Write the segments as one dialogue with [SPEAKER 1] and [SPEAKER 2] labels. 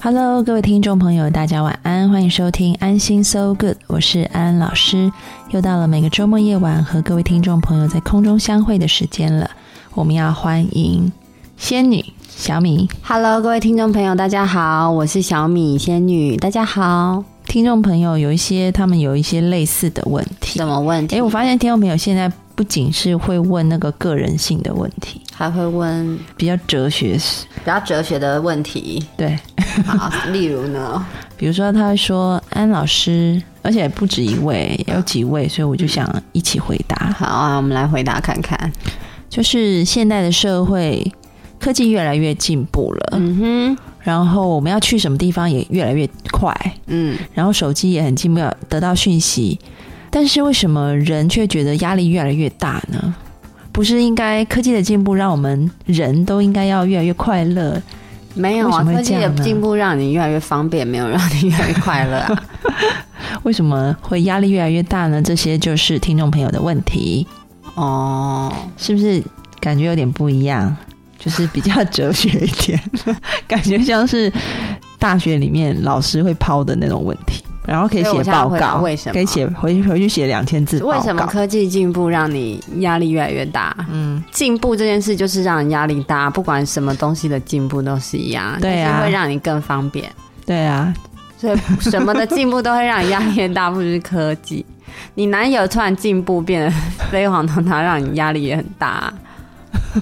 [SPEAKER 1] Hello，各位听众朋友，大家晚安，欢迎收听安心 So Good，我是安安老师。又到了每个周末夜晚和各位听众朋友在空中相会的时间了，我们要欢迎仙女小米。
[SPEAKER 2] Hello，各位听众朋友，大家好，我是小米仙女，大家好。
[SPEAKER 1] 听众朋友有一些，他们有一些类似的问题。
[SPEAKER 2] 什么问题？
[SPEAKER 1] 哎，我发现听众朋友现在不仅是会问那个个人性的问题，
[SPEAKER 2] 还会问
[SPEAKER 1] 比较哲学式。
[SPEAKER 2] 比较哲学的问题。
[SPEAKER 1] 对，
[SPEAKER 2] 好，例如呢？
[SPEAKER 1] 比如说他会说安老师，而且不止一位，有几位，所以我就想一起回答。
[SPEAKER 2] 好啊，我们来回答看看。
[SPEAKER 1] 就是现代的社会，科技越来越进步了，
[SPEAKER 2] 嗯哼，
[SPEAKER 1] 然后我们要去什么地方也越来越快，
[SPEAKER 2] 嗯，
[SPEAKER 1] 然后手机也很进步，要得到讯息。但是为什么人却觉得压力越来越大呢？不是应该科技的进步让我们人都应该要越来越快乐？
[SPEAKER 2] 没有啊，科技的进步让你越来越方便，没有让你越来越快乐啊。
[SPEAKER 1] 为什么会压力越来越大呢？这些就是听众朋友的问题，
[SPEAKER 2] 哦，
[SPEAKER 1] 是不是感觉有点不一样？就是比较哲学一点，感觉像是大学里面老师会抛的那种问题，然后可以写报告，
[SPEAKER 2] 为什么
[SPEAKER 1] 可以写回去回去写两千字。
[SPEAKER 2] 为什么科技进步让你压力越来越大？
[SPEAKER 1] 嗯，
[SPEAKER 2] 进步这件事就是让人压力大，不管什么东西的进步都是一样，
[SPEAKER 1] 对啊
[SPEAKER 2] 就是会让你更方便。
[SPEAKER 1] 对啊，
[SPEAKER 2] 所以什么的进步都会让你压力越大，不是科技。你男友突然进步变得 飞黄腾达，让你压力也很大。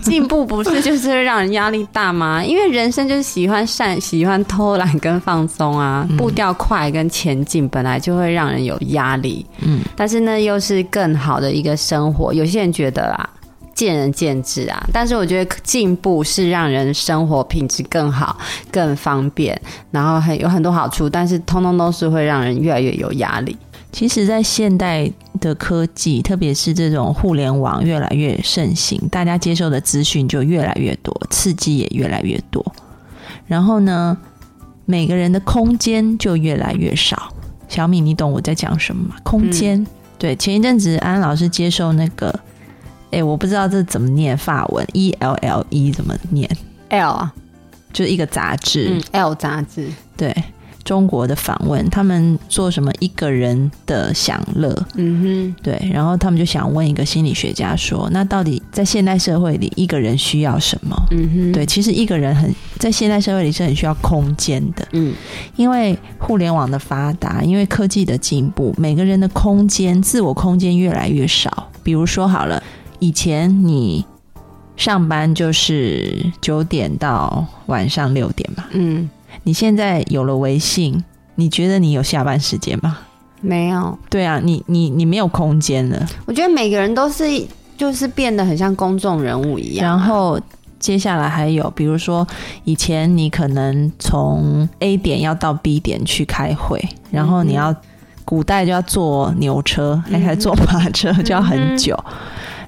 [SPEAKER 2] 进步不是就是会让人压力大吗？因为人生就是喜欢善、喜欢偷懒跟放松啊，步调快跟前进本来就会让人有压力。
[SPEAKER 1] 嗯，
[SPEAKER 2] 但是呢，又是更好的一个生活。有些人觉得啦，见仁见智啊。但是我觉得进步是让人生活品质更好、更方便，然后很有很多好处，但是通通都是会让人越来越有压力。
[SPEAKER 1] 其实，在现代的科技，特别是这种互联网越来越盛行，大家接受的资讯就越来越多，刺激也越来越多。然后呢，每个人的空间就越来越少。小米，你懂我在讲什么吗？空间。对，前一阵子安安老师接受那个，哎，我不知道这怎么念法文，E L L E 怎么念
[SPEAKER 2] ？L 啊，
[SPEAKER 1] 就是一个杂志。
[SPEAKER 2] 嗯，L 杂志，
[SPEAKER 1] 对中国的访问，他们做什么一个人的享乐，
[SPEAKER 2] 嗯哼。
[SPEAKER 1] 对，然后他们就想问一个心理学家说，那到底在现代社会里，一个人需要什么？
[SPEAKER 2] 嗯哼，
[SPEAKER 1] 对，其实一个人很在现代社会里是很需要空间的，
[SPEAKER 2] 嗯。
[SPEAKER 1] 因为互联网的发达，因为科技的进步，每个人的空间、自我空间越来越少。比如说好了，以前你上班就是九点到晚上六点嘛，
[SPEAKER 2] 嗯，
[SPEAKER 1] 你现在有了微信，你觉得你有下班时间吗？
[SPEAKER 2] 没有，
[SPEAKER 1] 对啊，你你你没有空间了。
[SPEAKER 2] 我觉得每个人都是就是变得很像公众人物一样啊，
[SPEAKER 1] 然后接下来还有，比如说以前你可能从 A 点要到 B 点去开会，然后你要、古代就要坐牛车，还还坐马车就要很久，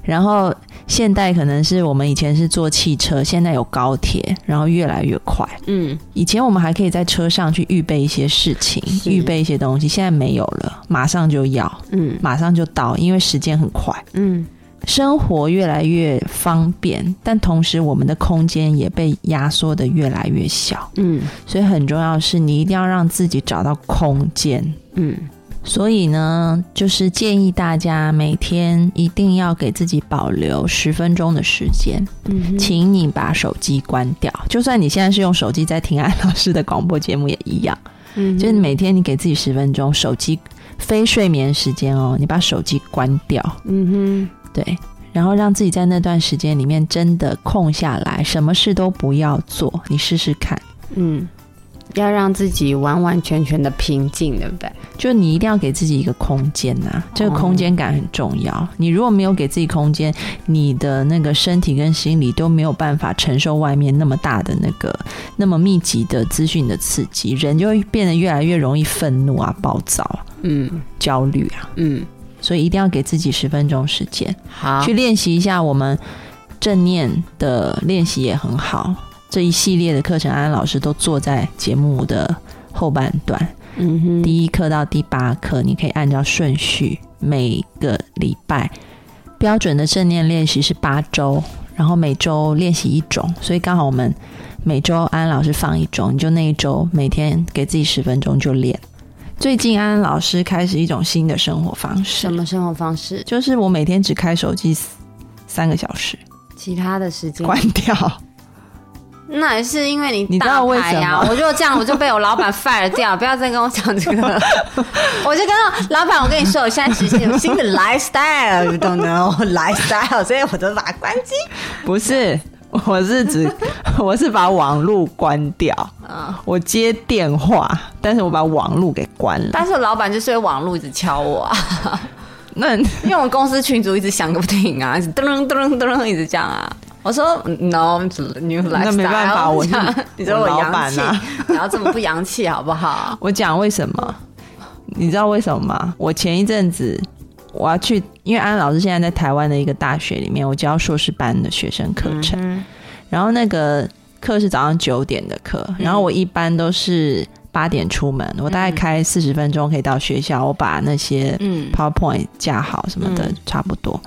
[SPEAKER 1] 然后。现代可能是我们以前是坐汽车，现在有高铁，然后越来越快。
[SPEAKER 2] 嗯，
[SPEAKER 1] 以前我们还可以在车上去预备一些事情，预备一些东西，现在没有了，马上就要，
[SPEAKER 2] 嗯
[SPEAKER 1] 马上就到，因为时间很快。
[SPEAKER 2] 嗯
[SPEAKER 1] 生活越来越方便，但同时我们的空间也被压缩的越来越小，
[SPEAKER 2] 嗯
[SPEAKER 1] 所以很重要的是你一定要让自己找到空间。
[SPEAKER 2] 嗯
[SPEAKER 1] 所以呢，就是建议大家每天一定要给自己保留十分钟的时间，
[SPEAKER 2] 嗯
[SPEAKER 1] 请你把手机关掉。就算你现在是用手机在听安老师的广播节目也一样，
[SPEAKER 2] 嗯
[SPEAKER 1] 就是每天你给自己十分钟手机非睡眠时间哦，你把手机关掉。
[SPEAKER 2] 嗯哼
[SPEAKER 1] 对，然后让自己在那段时间里面真的空下来，什么事都不要做，你试试看。
[SPEAKER 2] 嗯要让自己完完全全的平静，对不对？
[SPEAKER 1] 就你一定要给自己一个空间呐、这个空间感很重要。你如果没有给自己空间，你的那个身体跟心理都没有办法承受外面那么大的那个那么密集的资讯的刺激，人就会变得越来越容易愤怒啊、暴躁啊、
[SPEAKER 2] 嗯
[SPEAKER 1] 焦虑啊。
[SPEAKER 2] 嗯，
[SPEAKER 1] 所以一定要给自己十分钟时间
[SPEAKER 2] 好，
[SPEAKER 1] 去练习一下我们正念的练习也很好。这一系列的课程，安安老师都做在节目的后半段。
[SPEAKER 2] 嗯哼，
[SPEAKER 1] 第一课到第八课，你可以按照顺序，每个礼拜标准的正念练习是八周，然后每周练习一种，所以刚好我们每周安安老师放一种，你就那一周每天给自己十分钟就练。最近安安老师开始一种新的生活方式
[SPEAKER 2] 什，么生活方式？
[SPEAKER 1] 就是我每天只开手机三个小时，
[SPEAKER 2] 其他的时间
[SPEAKER 1] 关掉。
[SPEAKER 2] 那也是因为你
[SPEAKER 1] 你知道
[SPEAKER 2] 大
[SPEAKER 1] 为什
[SPEAKER 2] 牌呀、
[SPEAKER 1] 么
[SPEAKER 2] 我就这样，我就被我老板 fire 掉。不要再跟我讲这个，我就跟他老板，我跟你说，我现在实现新的 lifestyle，you don't know lifestyle，所以我就把它关机。
[SPEAKER 1] 不是，我是指 我是把网络关掉，
[SPEAKER 2] 嗯，
[SPEAKER 1] 我接电话，但是我把网络给关了。
[SPEAKER 2] 但是我老板就是会网络一直敲我啊，
[SPEAKER 1] 那
[SPEAKER 2] 因为我公司群主一直响个不停啊，一直噔噔噔噔噔一直这样啊。我说 no new lifestyle，
[SPEAKER 1] 那没办法我
[SPEAKER 2] 你说
[SPEAKER 1] 我老
[SPEAKER 2] 洋气，你要这么不洋气好不好？
[SPEAKER 1] 我讲为什么？你知道为什么吗？我前一阵子我要去，因为安老师现在在台湾的一个大学里面，我教硕士班的学生课程，
[SPEAKER 2] 嗯
[SPEAKER 1] 然后那个课是早上九点的课，然后我一般都是八点出门，我大概开四十分钟可以到学校，我把那些
[SPEAKER 2] 嗯
[SPEAKER 1] PowerPoint 架好什么的，
[SPEAKER 2] 嗯
[SPEAKER 1] 差不多。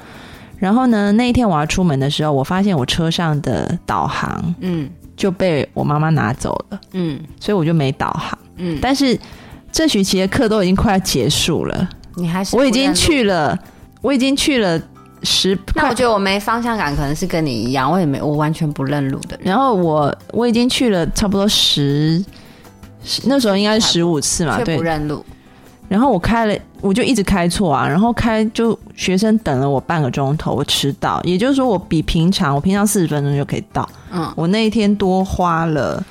[SPEAKER 1] 然后呢，那一天我要出门的时候，我发现我车上的导航
[SPEAKER 2] 嗯
[SPEAKER 1] 就被我妈妈拿走了，
[SPEAKER 2] 嗯
[SPEAKER 1] 所以我就没导航。
[SPEAKER 2] 嗯，
[SPEAKER 1] 但是这学期的课都已经快要结束了，
[SPEAKER 2] 你还是
[SPEAKER 1] 我已经去了，我已经去了十，
[SPEAKER 2] 那我觉得我没方向感，可能是跟你一样，我也没我完全不认路的人。
[SPEAKER 1] 然后我我已经去了差不多十，那时候应该是十五次嘛，对
[SPEAKER 2] 不。认路，
[SPEAKER 1] 然后我开了，我就一直开错啊，然后开就学生等了我半个钟头，我迟到，也就是说我比平常我平常四十分钟就可以到，
[SPEAKER 2] 嗯，
[SPEAKER 1] 我那一天多花了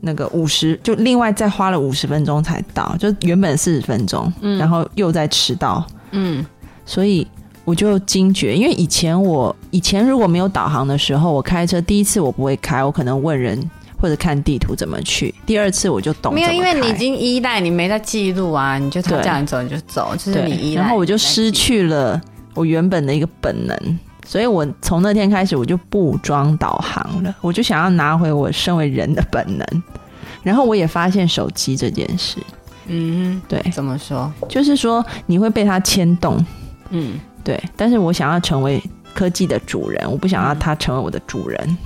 [SPEAKER 1] 那个五十，就另外再花了五十分钟才到，就原本四十分钟，
[SPEAKER 2] 嗯。
[SPEAKER 1] 然后又在迟到，
[SPEAKER 2] 嗯。
[SPEAKER 1] 所以我就惊觉，因为以前我以前如果没有导航的时候，我开车第一次我不会开，我可能问人或者看地图怎么去，第二次我就懂
[SPEAKER 2] 没有，因为你已经依赖，你没在记录啊，你就他
[SPEAKER 1] 对
[SPEAKER 2] 叫你走你就走，就是
[SPEAKER 1] 对
[SPEAKER 2] 你依赖，
[SPEAKER 1] 然后我就失去了我原本的一个本能。所以我从那天开始，我就不装导航了，我就想要拿回我身为人的本能。然后我也发现手机这件事，
[SPEAKER 2] 嗯
[SPEAKER 1] 对，，
[SPEAKER 2] 怎么说？
[SPEAKER 1] 就是说你会被它牵动，
[SPEAKER 2] 嗯
[SPEAKER 1] 对。但是我想要成为科技的主人，我不想要它成为我的主人，
[SPEAKER 2] 嗯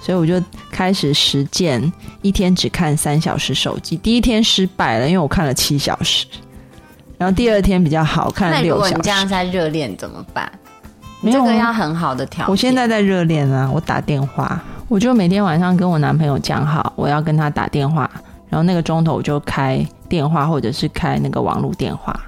[SPEAKER 1] 所以我就开始实践一天只看三小时手机。第一天失败了，因为我看了七小时，然后第二天比较好
[SPEAKER 2] 哼，
[SPEAKER 1] 看了
[SPEAKER 2] 那如
[SPEAKER 1] 六小
[SPEAKER 2] 果你这样。在热恋怎么办？
[SPEAKER 1] 没有啊
[SPEAKER 2] 这个要很好的调节。
[SPEAKER 1] 我现在在热恋啊，我打电话，我就每天晚上跟我男朋友讲好，我要跟他打电话，然后那个钟头我就开电话或者是开那个网络电话，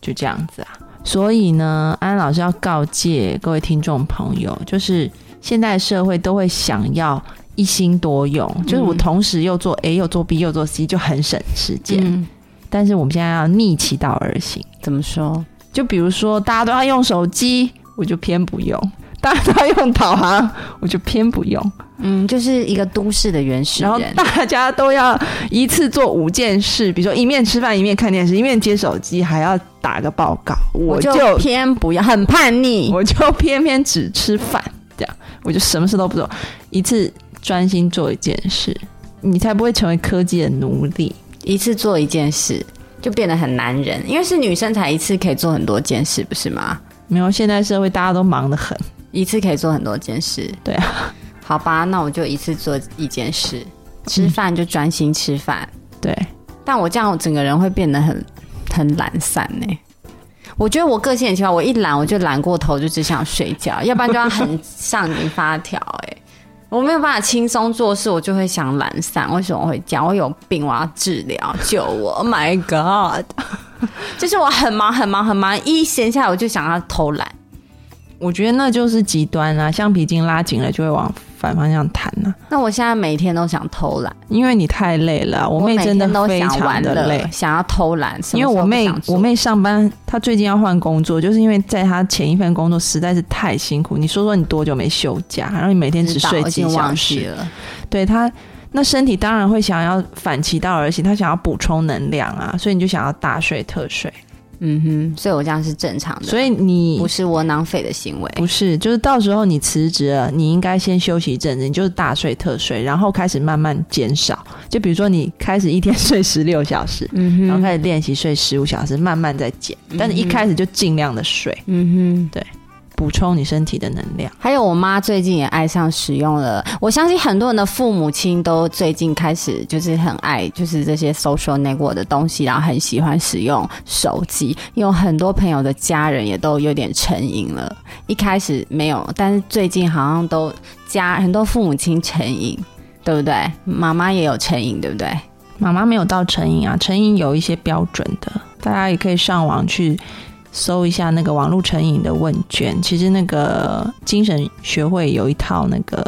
[SPEAKER 1] 就这样子啊。所以呢，安老师要告诫各位听众朋友，就是现代社会都会想要一心多用，就是我同时又做 A 又做 B 又做 C，就很省时间。
[SPEAKER 2] 嗯，
[SPEAKER 1] 但是我们现在要逆其道而行。
[SPEAKER 2] 怎么说？
[SPEAKER 1] 就比如说，大家都要用手机，我就偏不用；大家都要用导航，我就偏不用。
[SPEAKER 2] 嗯，就是一个都市的原始
[SPEAKER 1] 然后
[SPEAKER 2] 人。
[SPEAKER 1] 大家都要一次做五件事，比如说一面吃饭，一面看电视，一面接手机，还要打个报告。我
[SPEAKER 2] 就
[SPEAKER 1] 就
[SPEAKER 2] 偏不要，很叛逆。
[SPEAKER 1] 我就偏偏只吃饭，这样我就什么事都不做，一次专心做一件事，你才不会成为科技的奴隶。
[SPEAKER 2] 一次做一件事，就变得很男人，因为是女生才一次可以做很多件事，不是吗？
[SPEAKER 1] 没有，现代社会大家都忙得很。
[SPEAKER 2] 一次可以做很多件事。
[SPEAKER 1] 对啊，
[SPEAKER 2] 好吧，那我就一次做一件事，吃饭就专心吃饭。
[SPEAKER 1] 对，
[SPEAKER 2] 但我这样，我整个人会变得很很懒散呢、我觉得我个性很奇怪，我一懒我就懒过头，就只想睡觉，要不然就要很上瘾发条。哎，我没有办法轻松做事，我就会想懒散。为什么会这样？我有病，我要治疗，救我！Oh my god！就是我很忙很忙很忙，一闲下来我就想要偷懒。
[SPEAKER 1] 我觉得那就是极端啊，橡皮筋拉紧了就会往反方向弹啊，
[SPEAKER 2] 那我现在每天都想偷懒，
[SPEAKER 1] 因为你太累了。我妹真的非常的累，，
[SPEAKER 2] 想要偷懒。
[SPEAKER 1] 因为我妹我妹上班，她最近要换工作，就是因为在她前一份工作实在是太辛苦。你说说你多久没休假，然后你每天只睡几小时，
[SPEAKER 2] 了。
[SPEAKER 1] 对她那身体当然会想要反其道而行，她想要补充能量啊，所以你就想要大睡特睡。
[SPEAKER 2] 嗯哼，所以我这样是正常的，
[SPEAKER 1] 所以你
[SPEAKER 2] 不是窝囊废的行为。
[SPEAKER 1] 不是，就是到时候你辞职了，你应该先休息一阵子，你就是大睡特睡，然后开始慢慢减少。就比如说你开始一天睡十六小时，
[SPEAKER 2] 嗯哼，
[SPEAKER 1] 然后开始练习睡十五小时，慢慢再减。但是一开始就尽量的睡，
[SPEAKER 2] 嗯哼。
[SPEAKER 1] 补充你身体的能量。
[SPEAKER 2] 还有我妈最近也爱上使用了，我相信很多人的父母亲都最近开始就是很爱就是这些 social network 的东西，然后很喜欢使用手机。有很多朋友的家人也都有点成瘾了，一开始没有，但是最近好像都家很多父母亲成瘾，对不对？妈妈也有成瘾，对不对？
[SPEAKER 1] 妈妈没有到成瘾啊，成瘾有一些标准的，大家也可以上网去搜一下那个网络成瘾的问卷。其实那个精神学会有一套那个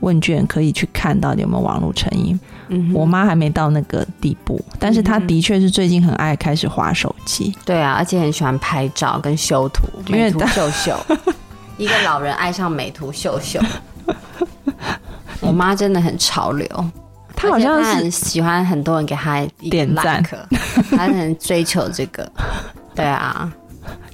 [SPEAKER 1] 问卷，可以去看到底有没有网络成瘾。
[SPEAKER 2] 嗯
[SPEAKER 1] 我妈还没到那个地步，但是她的确是最近很爱开始划手机。
[SPEAKER 2] 对啊，而且很喜欢拍照跟修图，
[SPEAKER 1] 因为
[SPEAKER 2] 美图秀秀。一个老人爱上美图秀秀，我妈真的很潮流。
[SPEAKER 1] 她好像
[SPEAKER 2] 很喜欢很多人给她
[SPEAKER 1] 点赞
[SPEAKER 2] 她很追求这个。对啊，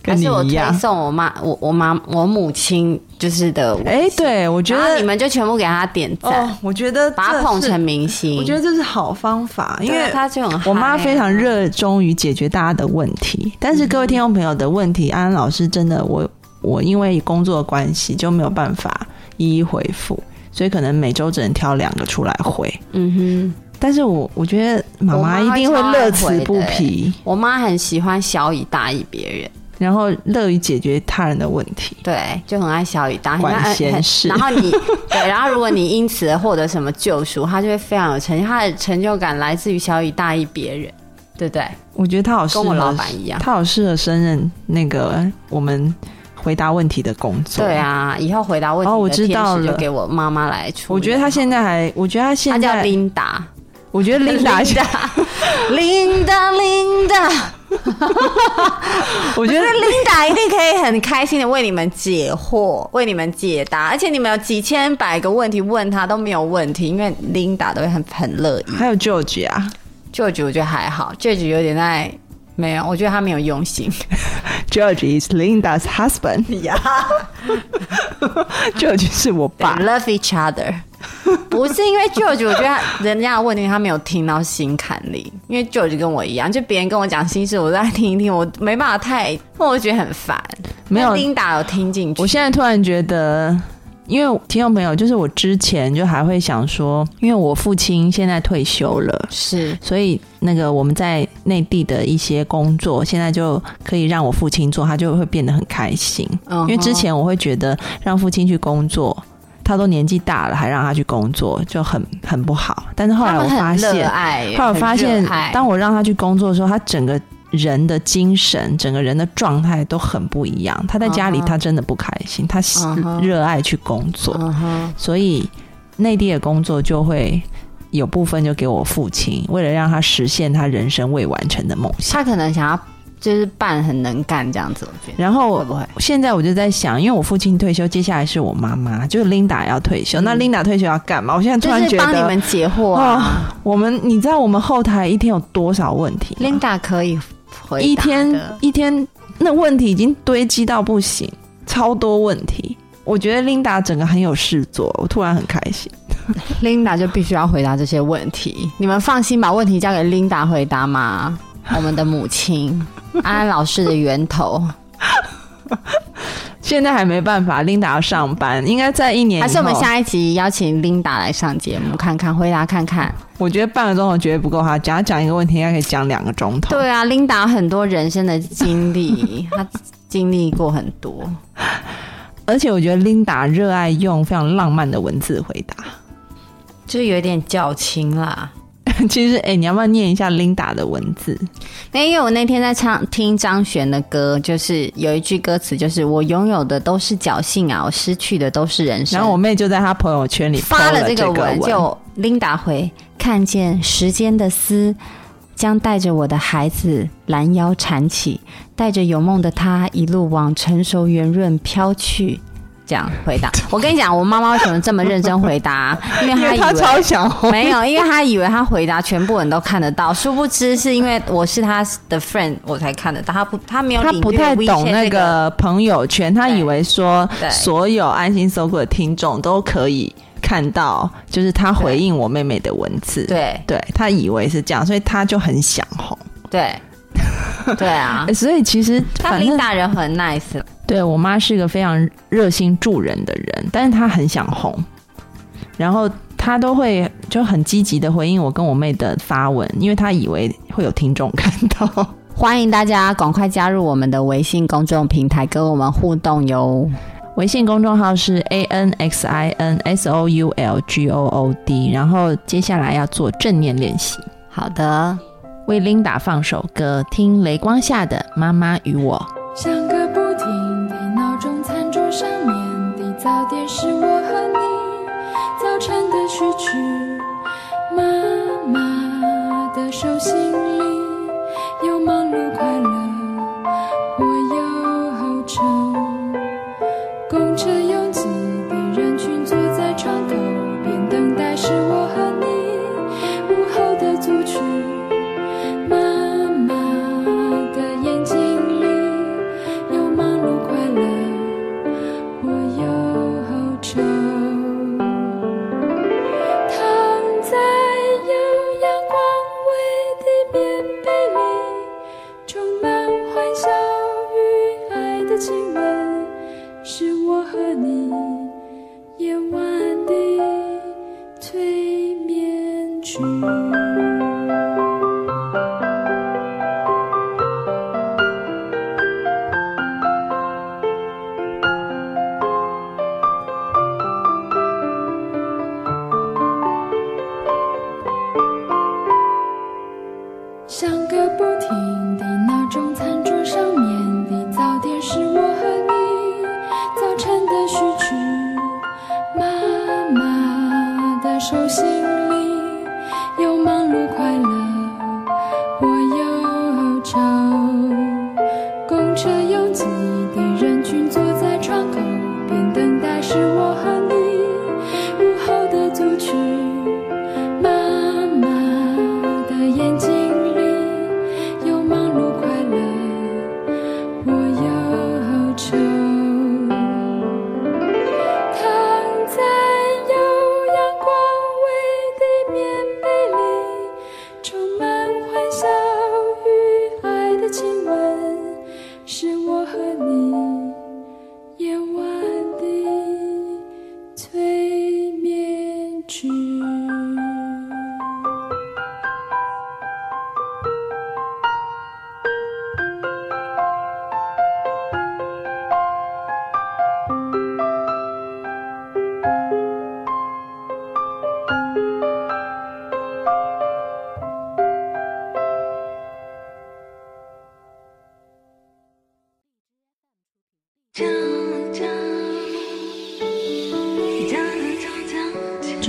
[SPEAKER 1] 跟你
[SPEAKER 2] 还是我推
[SPEAKER 1] 一样。
[SPEAKER 2] 送我妈，我我妈我母亲就是的，
[SPEAKER 1] 哎、对，我觉得
[SPEAKER 2] 你们就全部给她点赞，
[SPEAKER 1] 哦，我觉得
[SPEAKER 2] 把她捧成明星。
[SPEAKER 1] 我觉得这是好方法，因为
[SPEAKER 2] 她就很
[SPEAKER 1] 我妈非常热衷于解决大家的问题，但是各位听众朋友的问题，安安老师真的我我因为工作关系就没有办法一一回复，所以可能每周只能挑两个出来回。
[SPEAKER 2] 嗯哼
[SPEAKER 1] 但是我我觉得妈
[SPEAKER 2] 妈
[SPEAKER 1] 妈一定会乐此不疲，
[SPEAKER 2] 我妈很喜欢小以大意别人。
[SPEAKER 1] 然后乐于解决他人的问题。
[SPEAKER 2] 对，就很爱小雨大，
[SPEAKER 1] 管
[SPEAKER 2] 很爱
[SPEAKER 1] 闲事
[SPEAKER 2] 然后你 对，然后如果你因此而获得什么救赎，他就会非常有成就，他的成就感来自于小雨大意别人，对不对？
[SPEAKER 1] 我觉得他好适合，
[SPEAKER 2] 跟我老板一样。
[SPEAKER 1] 他好适合胜任那个我们回答问题的工作。
[SPEAKER 2] 对，啊，以后回答问题
[SPEAKER 1] 哦我知道了
[SPEAKER 2] 就给我妈妈来处理。
[SPEAKER 1] 我觉得他现在还，我觉得他现在，
[SPEAKER 2] 琳达，
[SPEAKER 1] 我觉得琳达，
[SPEAKER 2] 琳达，琳达，
[SPEAKER 1] 我觉得
[SPEAKER 2] 琳达一定可以很开心的为你们解惑，为你们解答，而且你们有几千百个问题问他都没有问题，因为琳达都会很很乐意。
[SPEAKER 1] 还有 George 啊
[SPEAKER 2] George 我觉得还好，George 有点在没有，我觉得他没有用心。
[SPEAKER 1] George is Linda's husband，
[SPEAKER 2] 呀
[SPEAKER 1] George 是我爸。
[SPEAKER 2] ，love each other，不是因为 George，我觉得他人家的问题他没有听到心坎里，因为 George 跟我一样，就别人跟我讲心事，我再听一听，我没办法太，我就觉得很烦。
[SPEAKER 1] 没有
[SPEAKER 2] ，Linda 有听进去，
[SPEAKER 1] 我现在突然觉得，因为听众朋友，就是我之前就还会想说，因为我父亲现在退休了。
[SPEAKER 2] 是
[SPEAKER 1] 所以，那个我们在内地的一些工作，现在就可以让我父亲做，他就会变得很开心。
[SPEAKER 2] 嗯哼
[SPEAKER 1] 因为之前我会觉得让父亲去工作，他都年纪大了，还让他去工作，就很很不好。但是后来我发现，后来我发现当我让他去工作的时候，他整个人的精神、整个人的状态都很不一样。他在家里他真的不开心，他热爱去工作，所以内地的工作就会。有部分就给我父亲，为了让他实现他人生未完成的梦想。
[SPEAKER 2] 他可能想要就是扮很能干这样子，
[SPEAKER 1] 然后
[SPEAKER 2] 会不会？
[SPEAKER 1] 现在我就在想，因为我父亲退休，接下来是我妈妈，就是 Linda 要退休。那 Linda 退休要干嘛？我现在突然觉
[SPEAKER 2] 得帮你，们解惑
[SPEAKER 1] 哦
[SPEAKER 2] 啊。，
[SPEAKER 1] 我们你知道我们后台一天有多少问题吗
[SPEAKER 2] ？Linda 可以
[SPEAKER 1] 一天一天，那问题已经堆积到不行，超多问题。我觉得 Linda 整个很有事做，我突然很开心。
[SPEAKER 2] Linda 就必须要回答这些问题。你们放心把问题交给 Linda 回答嘛。我们的母亲，安安老师的源头，
[SPEAKER 1] 现在还没办法，Linda 要上班，应该在一年。
[SPEAKER 2] 还是我们下一集邀请 Linda 来上节目，看看回答看看。
[SPEAKER 1] 我觉得半个钟头绝对不够哈讲，他讲一个问题应该可以讲两个钟头。
[SPEAKER 2] 对啊，Linda 很多人生的经历，她经历过很多。
[SPEAKER 1] 而且我觉得 Linda 热爱用非常浪漫的文字回答。
[SPEAKER 2] 就是有点较轻啦，
[SPEAKER 1] 其实，哎、你要不要念一下 Linda 的文字？
[SPEAKER 2] 那因为我那天在唱听张悬的歌，就是有一句歌词，就是我拥有的都是侥幸啊，我失去的都是人生。
[SPEAKER 1] 然后我妹就在她朋友圈里
[SPEAKER 2] 发了这个文，就 Linda 回看见时间的丝将带着我的孩子拦腰缠起，带着有梦的他一路往成熟圆润飘去。这样回答，我跟你讲，我妈妈为什么这么认真回答？因为
[SPEAKER 1] 她
[SPEAKER 2] 她以为
[SPEAKER 1] 超想红。
[SPEAKER 2] 没有，因为她以为她回答全部人都看得到，殊不知是因为我是她的 friend 我才看得到，她不，她没有
[SPEAKER 1] 他
[SPEAKER 2] 领略
[SPEAKER 1] 不太懂那
[SPEAKER 2] 个
[SPEAKER 1] 个朋友圈，
[SPEAKER 2] 她
[SPEAKER 1] 以为说
[SPEAKER 2] 对
[SPEAKER 1] 所有安心搜狗的听众都可以看到，就是他回应我妹妹的文字。
[SPEAKER 2] 对
[SPEAKER 1] 对，他以为是这样，所以他就很想红。
[SPEAKER 2] 对 对啊
[SPEAKER 1] 欸，所以其实
[SPEAKER 2] 她
[SPEAKER 1] 反正
[SPEAKER 2] Linda 人很 nice，
[SPEAKER 1] 对我妈是一个非常热心助人的人，但是她很想红，然后她都会就很积极的回应我跟我妹的发文，因为她以为会有听众看到。
[SPEAKER 2] 欢迎大家赶快加入我们的微信公众平台，跟我们互动哟。
[SPEAKER 1] 微信公众号是 A N X I N S O U L G O O D，然后接下来要做正念练习，
[SPEAKER 2] 好的，
[SPEAKER 1] 为 Linda 放首歌，听雷光下的《妈妈与我》。
[SPEAKER 3] 像个不停的闹钟，餐桌上面的早点是我和你早晨的序曲。妈妈的手心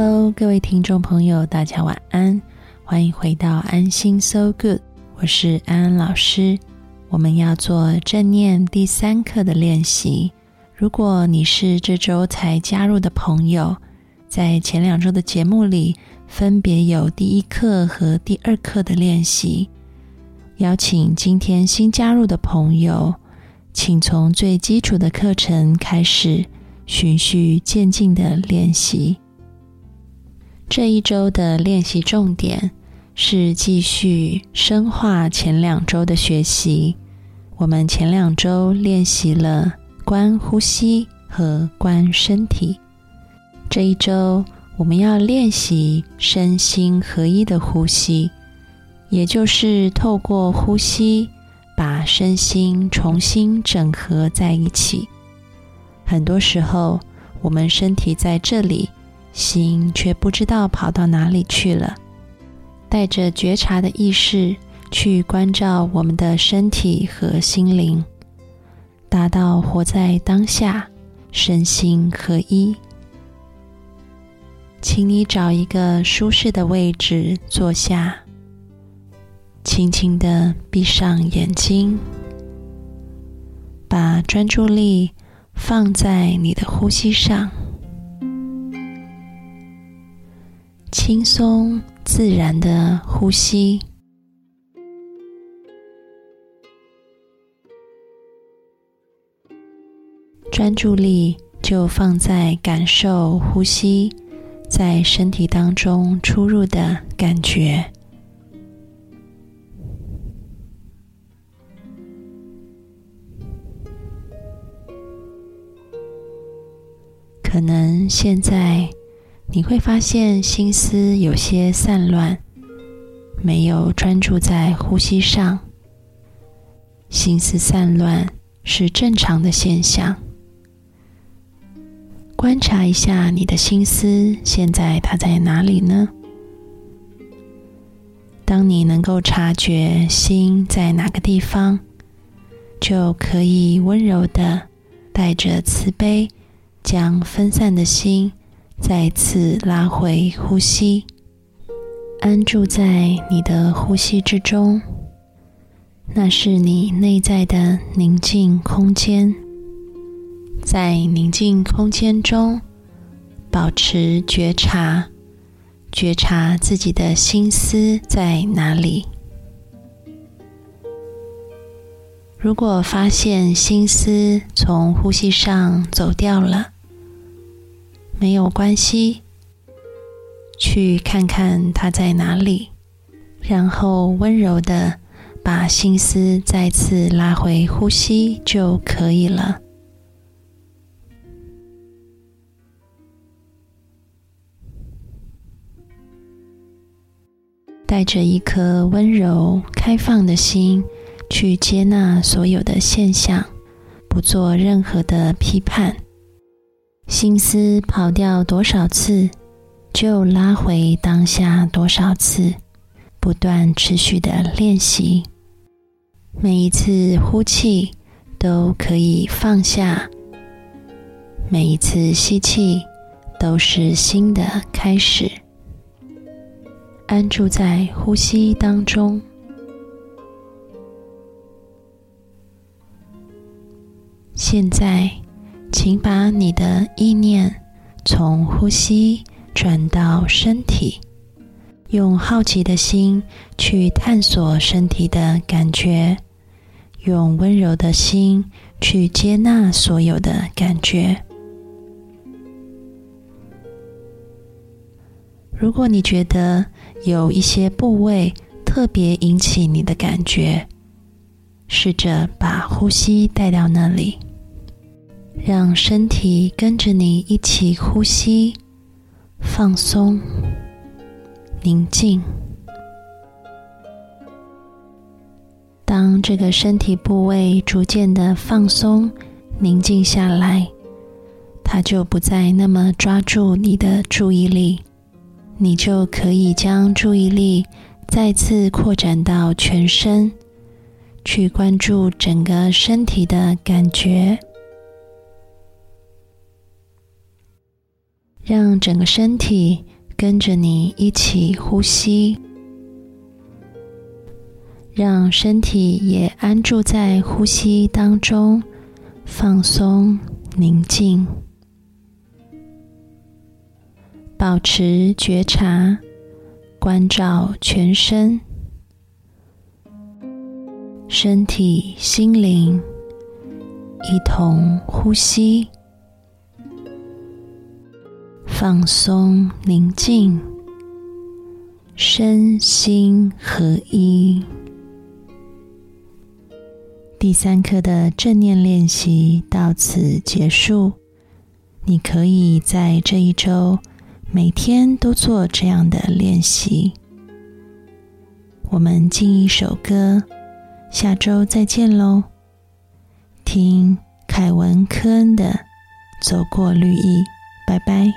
[SPEAKER 1] Hello，各位听众朋友，大家晚安，欢迎回到安心 So Good，我是安安老师。我们要做正念第三课的练习。如果你是这周才加入的朋友，在前两周的节目里，分别有第一课和第二课的练习。邀请今天新加入的朋友，请从最基础的课程开始，循序渐进的练习。
[SPEAKER 4] 这一周的练习重点是继续深化前两周的学习。我们前两周练习了观呼吸和观身体，这一周我们要练习身心合一的呼吸，也就是透过呼吸把身心重新整合在一起。很多时候，我们身体在这里。心却不知道跑到哪里去了，带着觉察的意识去关照我们的身体和心灵，达到活在当下，身心合一。请你找一个舒适的位置坐下，轻轻的闭上眼睛，把专注力放在你的呼吸上。轻松自然的呼吸，专注力就放在感受呼吸在身体当中出入的感觉。可能现在。你会发现心思有些散乱，没有专注在呼吸上。心思散乱是正常的现象。观察一下你的心思，现在它在哪里呢？当你能够察觉心在哪个地方，就可以温柔的带着慈悲，将分散的心。再次拉回呼吸，安住在你的呼吸之中，那是你内在的宁静空间。在宁静空间中，保持觉察，觉察自己的心思在哪里。如果发现心思从呼吸上走掉了，没有关系，去看看它在哪里，然后温柔的把心思再次拉回呼吸就可以了。带着一颗温柔开放的心，去接纳所有的现象，不做任何的批判。心思跑掉多少次，就拉回当下多少次，不断持续的练习。每一次呼气都可以放下，每一次吸气都是新的开始。安住在呼吸当中，现在。请把你的意念从呼吸转到身体，用好奇的心去探索身体的感觉，用温柔的心去接纳所有的感觉。如果你觉得有一些部位特别引起你的感觉，试着把呼吸带到那里。让身体跟着你一起呼吸，放松、宁静。当这个身体部位逐渐的放松、宁静下来，它就不再那么抓住你的注意力，你就可以将注意力再次扩展到全身，去关注整个身体的感觉。让整个身体跟着你一起呼吸，让身体也安住在呼吸当中，放松、宁静，保持觉察，关照全身、身体、心灵，一同呼吸。放松，宁静，身心合一。第三课的正念练习到此结束。你可以在这一周每天都做这样的练习。我们进一首歌，下周再见喽。听凯文·科恩的《走过绿意》，拜拜。